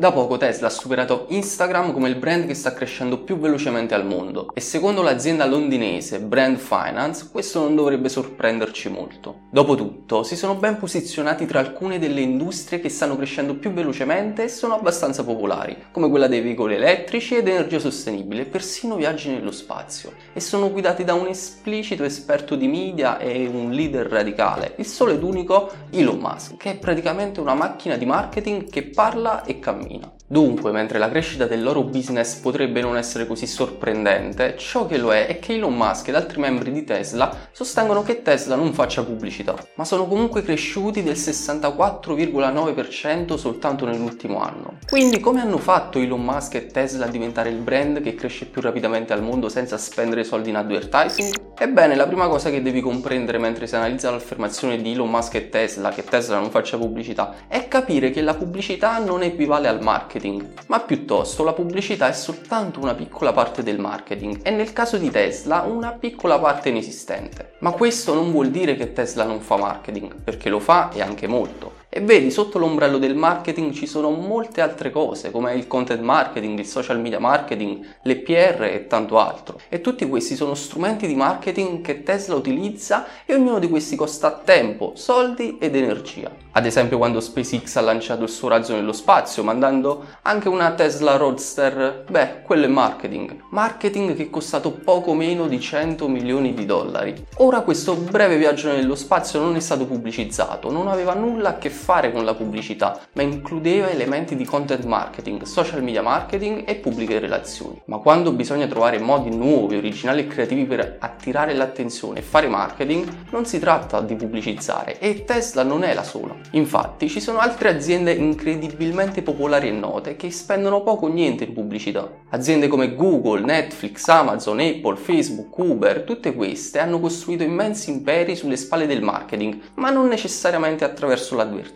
Da poco Tesla ha superato Instagram come il brand che sta crescendo più velocemente al mondo. E secondo l'azienda londinese Brand Finance questo non dovrebbe sorprenderci molto. Dopotutto si sono ben posizionati tra alcune delle industrie che stanno crescendo più velocemente e sono abbastanza popolari, come quella dei veicoli elettrici ed energia sostenibile, persino viaggi nello spazio, e sono guidati da un esplicito esperto di media e un leader radicale, il solo ed unico Elon Musk, che è praticamente una macchina di marketing che parla e cammina cammina. Dunque, mentre la crescita del loro business potrebbe non essere così sorprendente, ciò che lo è è che Elon Musk ed altri membri di Tesla sostengono che Tesla non faccia pubblicità, ma sono comunque cresciuti del 64,9% soltanto nell'ultimo anno. Quindi come hanno fatto Elon Musk e Tesla a diventare il brand che cresce più rapidamente al mondo senza spendere soldi in advertising? Ebbene, la prima cosa che devi comprendere mentre si analizza l'affermazione di Elon Musk e Tesla che Tesla non faccia pubblicità è capire che la pubblicità non equivale al marketing, ma piuttosto la pubblicità è soltanto una piccola parte del marketing e nel caso di Tesla una piccola parte inesistente. Ma questo non vuol dire che Tesla non fa marketing, perché lo fa e anche molto. E vedi, sotto l'ombrello del marketing ci sono molte altre cose, come il content marketing, il social media marketing, l'EPR e tanto altro. E tutti questi sono strumenti di marketing che Tesla utilizza e ognuno di questi costa tempo, soldi ed energia. Ad esempio quando SpaceX ha lanciato il suo razzo nello spazio, mandando anche una Tesla Roadster, beh, quello è marketing. Marketing che è costato poco meno di 100 milioni di dollari. Ora questo breve viaggio nello spazio non è stato pubblicizzato, non aveva nulla a che fare con la pubblicità, ma includeva elementi di content marketing, social media marketing e pubbliche relazioni. Ma quando bisogna trovare modi nuovi, originali e creativi per attirare l'attenzione e fare marketing, non si tratta di pubblicizzare e Tesla non è la sola. Infatti ci sono altre aziende incredibilmente popolari e note che spendono poco o niente in pubblicità. Aziende come Google, Netflix, Amazon, Apple, Facebook, Uber, tutte queste hanno costruito immensi imperi sulle spalle del marketing, ma non necessariamente attraverso l'advertising.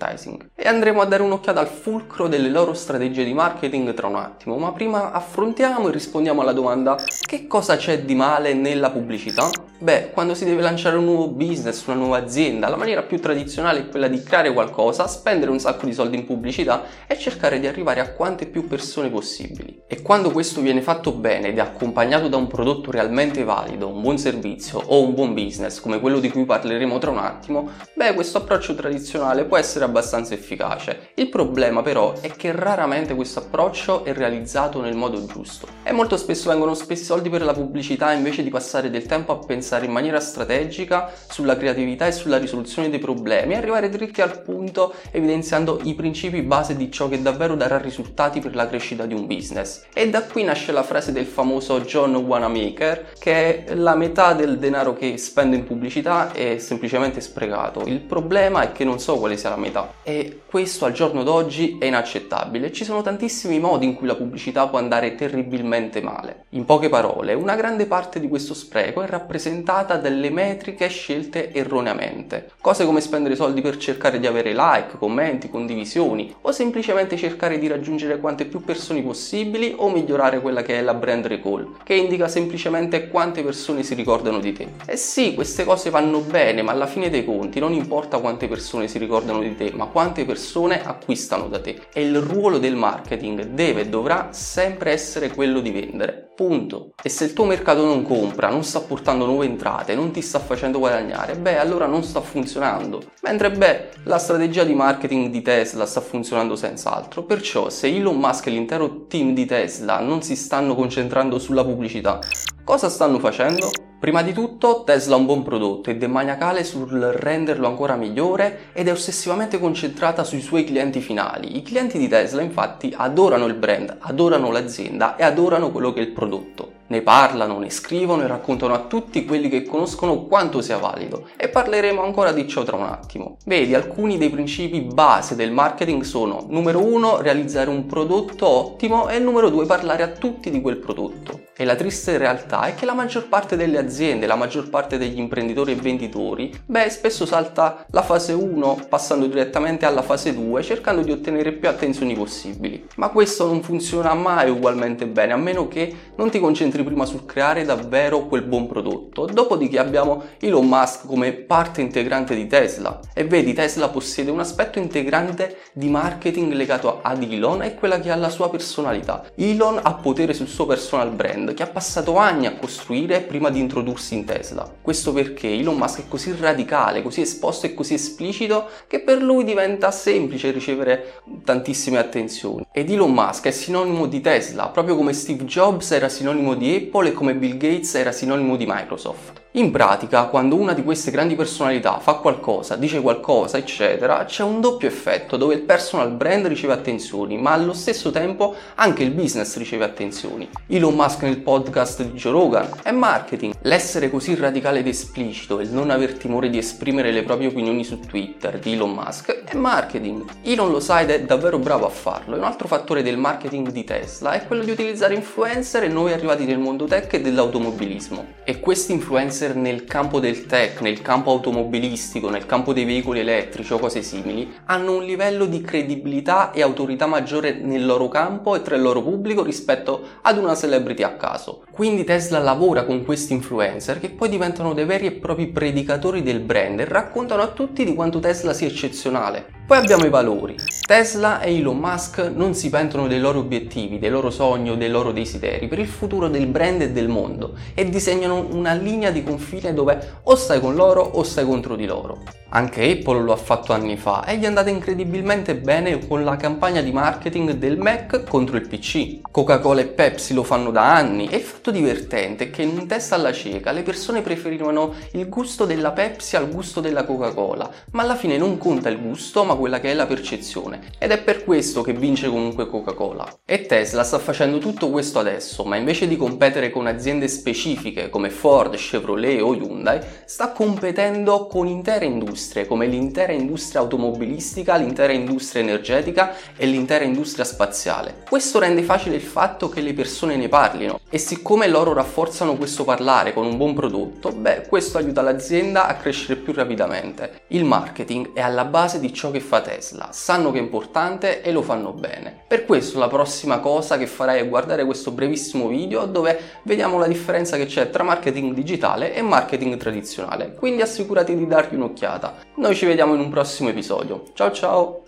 E andremo a dare un'occhiata al fulcro delle loro strategie di marketing tra un attimo, ma prima affrontiamo e rispondiamo alla domanda che cosa c'è di male nella pubblicità? Beh, quando si deve lanciare un nuovo business, una nuova azienda, la maniera più tradizionale è quella di creare qualcosa, spendere un sacco di soldi in pubblicità e cercare di arrivare a quante più persone possibili. E quando questo viene fatto bene ed è accompagnato da un prodotto realmente valido, un buon servizio o un buon business, come quello di cui parleremo tra un attimo, beh, questo approccio tradizionale può essere abbastanza efficace. Il problema però è che raramente questo approccio è realizzato nel modo giusto. E molto spesso vengono spesi soldi per la pubblicità invece di passare del tempo a pensare pensare in maniera strategica sulla creatività e sulla risoluzione dei problemi e arrivare dritti al punto evidenziando i principi base di ciò che davvero darà risultati per la crescita di un business. E da qui nasce la frase del famoso John Wanamaker che è la metà del denaro che spendo in pubblicità è semplicemente sprecato. Il problema è che non so quale sia la metà e questo al giorno d'oggi è inaccettabile. Ci sono tantissimi modi in cui la pubblicità può andare terribilmente male. In poche parole, una grande parte di questo spreco è rappresentata rappresentata dalle metriche scelte erroneamente. Cose come spendere soldi per cercare di avere like, commenti, condivisioni o semplicemente cercare di raggiungere quante più persone possibili o migliorare quella che è la brand recall, che indica semplicemente quante persone si ricordano di te. E sì, queste cose vanno bene, ma alla fine dei conti non importa quante persone si ricordano di te, ma quante persone acquistano da te. E il ruolo del marketing deve e dovrà sempre essere quello di vendere. Punto. E se il tuo mercato non compra, non sta portando nuove entrate, non ti sta facendo guadagnare, beh, allora non sta funzionando. Mentre, beh, la strategia di marketing di Tesla sta funzionando senz'altro. Perciò, se Elon Musk e l'intero team di Tesla non si stanno concentrando sulla pubblicità, cosa stanno facendo? Prima di tutto Tesla ha un buon prodotto ed è maniacale sul renderlo ancora migliore ed è ossessivamente concentrata sui suoi clienti finali. I clienti di Tesla infatti adorano il brand, adorano l'azienda e adorano quello che è il prodotto. Ne parlano, ne scrivono e raccontano a tutti quelli che conoscono quanto sia valido e parleremo ancora di ciò tra un attimo. Vedi, alcuni dei principi base del marketing sono numero 1 realizzare un prodotto ottimo e numero 2 parlare a tutti di quel prodotto. E la triste realtà è che la maggior parte delle aziende, la maggior parte degli imprenditori e venditori, beh, spesso salta la fase 1 passando direttamente alla fase 2 cercando di ottenere più attenzioni possibili. Ma questo non funziona mai ugualmente bene, a meno che non ti concentri prima sul creare davvero quel buon prodotto. Dopodiché abbiamo Elon Musk come parte integrante di Tesla. E vedi, Tesla possiede un aspetto integrante di marketing legato ad Elon e quella che ha la sua personalità. Elon ha potere sul suo personal brand che ha passato anni a costruire prima di introdursi in Tesla. Questo perché Elon Musk è così radicale, così esposto e così esplicito che per lui diventa semplice ricevere tantissime attenzioni. Ed Elon Musk è sinonimo di Tesla, proprio come Steve Jobs era sinonimo di Apple e come Bill Gates era sinonimo di Microsoft. In pratica, quando una di queste grandi personalità fa qualcosa, dice qualcosa, eccetera, c'è un doppio effetto dove il personal brand riceve attenzioni, ma allo stesso tempo anche il business riceve attenzioni. Elon Musk nel podcast di Joe Rogan è marketing. L'essere così radicale ed esplicito e il non aver timore di esprimere le proprie opinioni su Twitter di Elon Musk è marketing. Elon lo sa ed è davvero bravo a farlo. E un altro fattore del marketing di Tesla è quello di utilizzare influencer e noi arrivati nel mondo tech e dell'automobilismo. E questi influencer influencer nel campo del tech, nel campo automobilistico, nel campo dei veicoli elettrici o cose simili, hanno un livello di credibilità e autorità maggiore nel loro campo e tra il loro pubblico rispetto ad una celebrity a caso. Quindi Tesla lavora con questi influencer che poi diventano dei veri e propri predicatori del brand e raccontano a tutti di quanto Tesla sia eccezionale. Poi abbiamo i valori. Tesla e Elon Musk non si pentono dei loro obiettivi, dei loro sogni dei loro desideri per il futuro del brand e del mondo e disegnano una linea di confine dove o stai con loro o stai contro di loro. Anche Apple lo ha fatto anni fa e gli è andata incredibilmente bene con la campagna di marketing del Mac contro il PC. Coca-Cola e Pepsi lo fanno da anni e il fatto divertente è che in un test alla cieca le persone preferivano il gusto della Pepsi al gusto della Coca-Cola, ma alla fine non conta il gusto ma quella che è la percezione ed è per questo che vince comunque Coca-Cola. E Tesla sta facendo tutto questo adesso, ma invece di competere con aziende specifiche come Ford, Chevrolet o Hyundai, sta competendo con intere industrie come l'intera industria automobilistica, l'intera industria energetica e l'intera industria spaziale. Questo rende facile il fatto che le persone ne parlino e siccome loro rafforzano questo parlare con un buon prodotto, beh, questo aiuta l'azienda a crescere più rapidamente. Il marketing è alla base di ciò che fa Tesla, sanno che è importante e lo fanno bene. Per questo la prossima cosa che farai è guardare questo brevissimo video dove vediamo la differenza che c'è tra marketing digitale e marketing tradizionale, quindi assicurati di dargli un'occhiata. Noi ci vediamo in un prossimo episodio. Ciao ciao!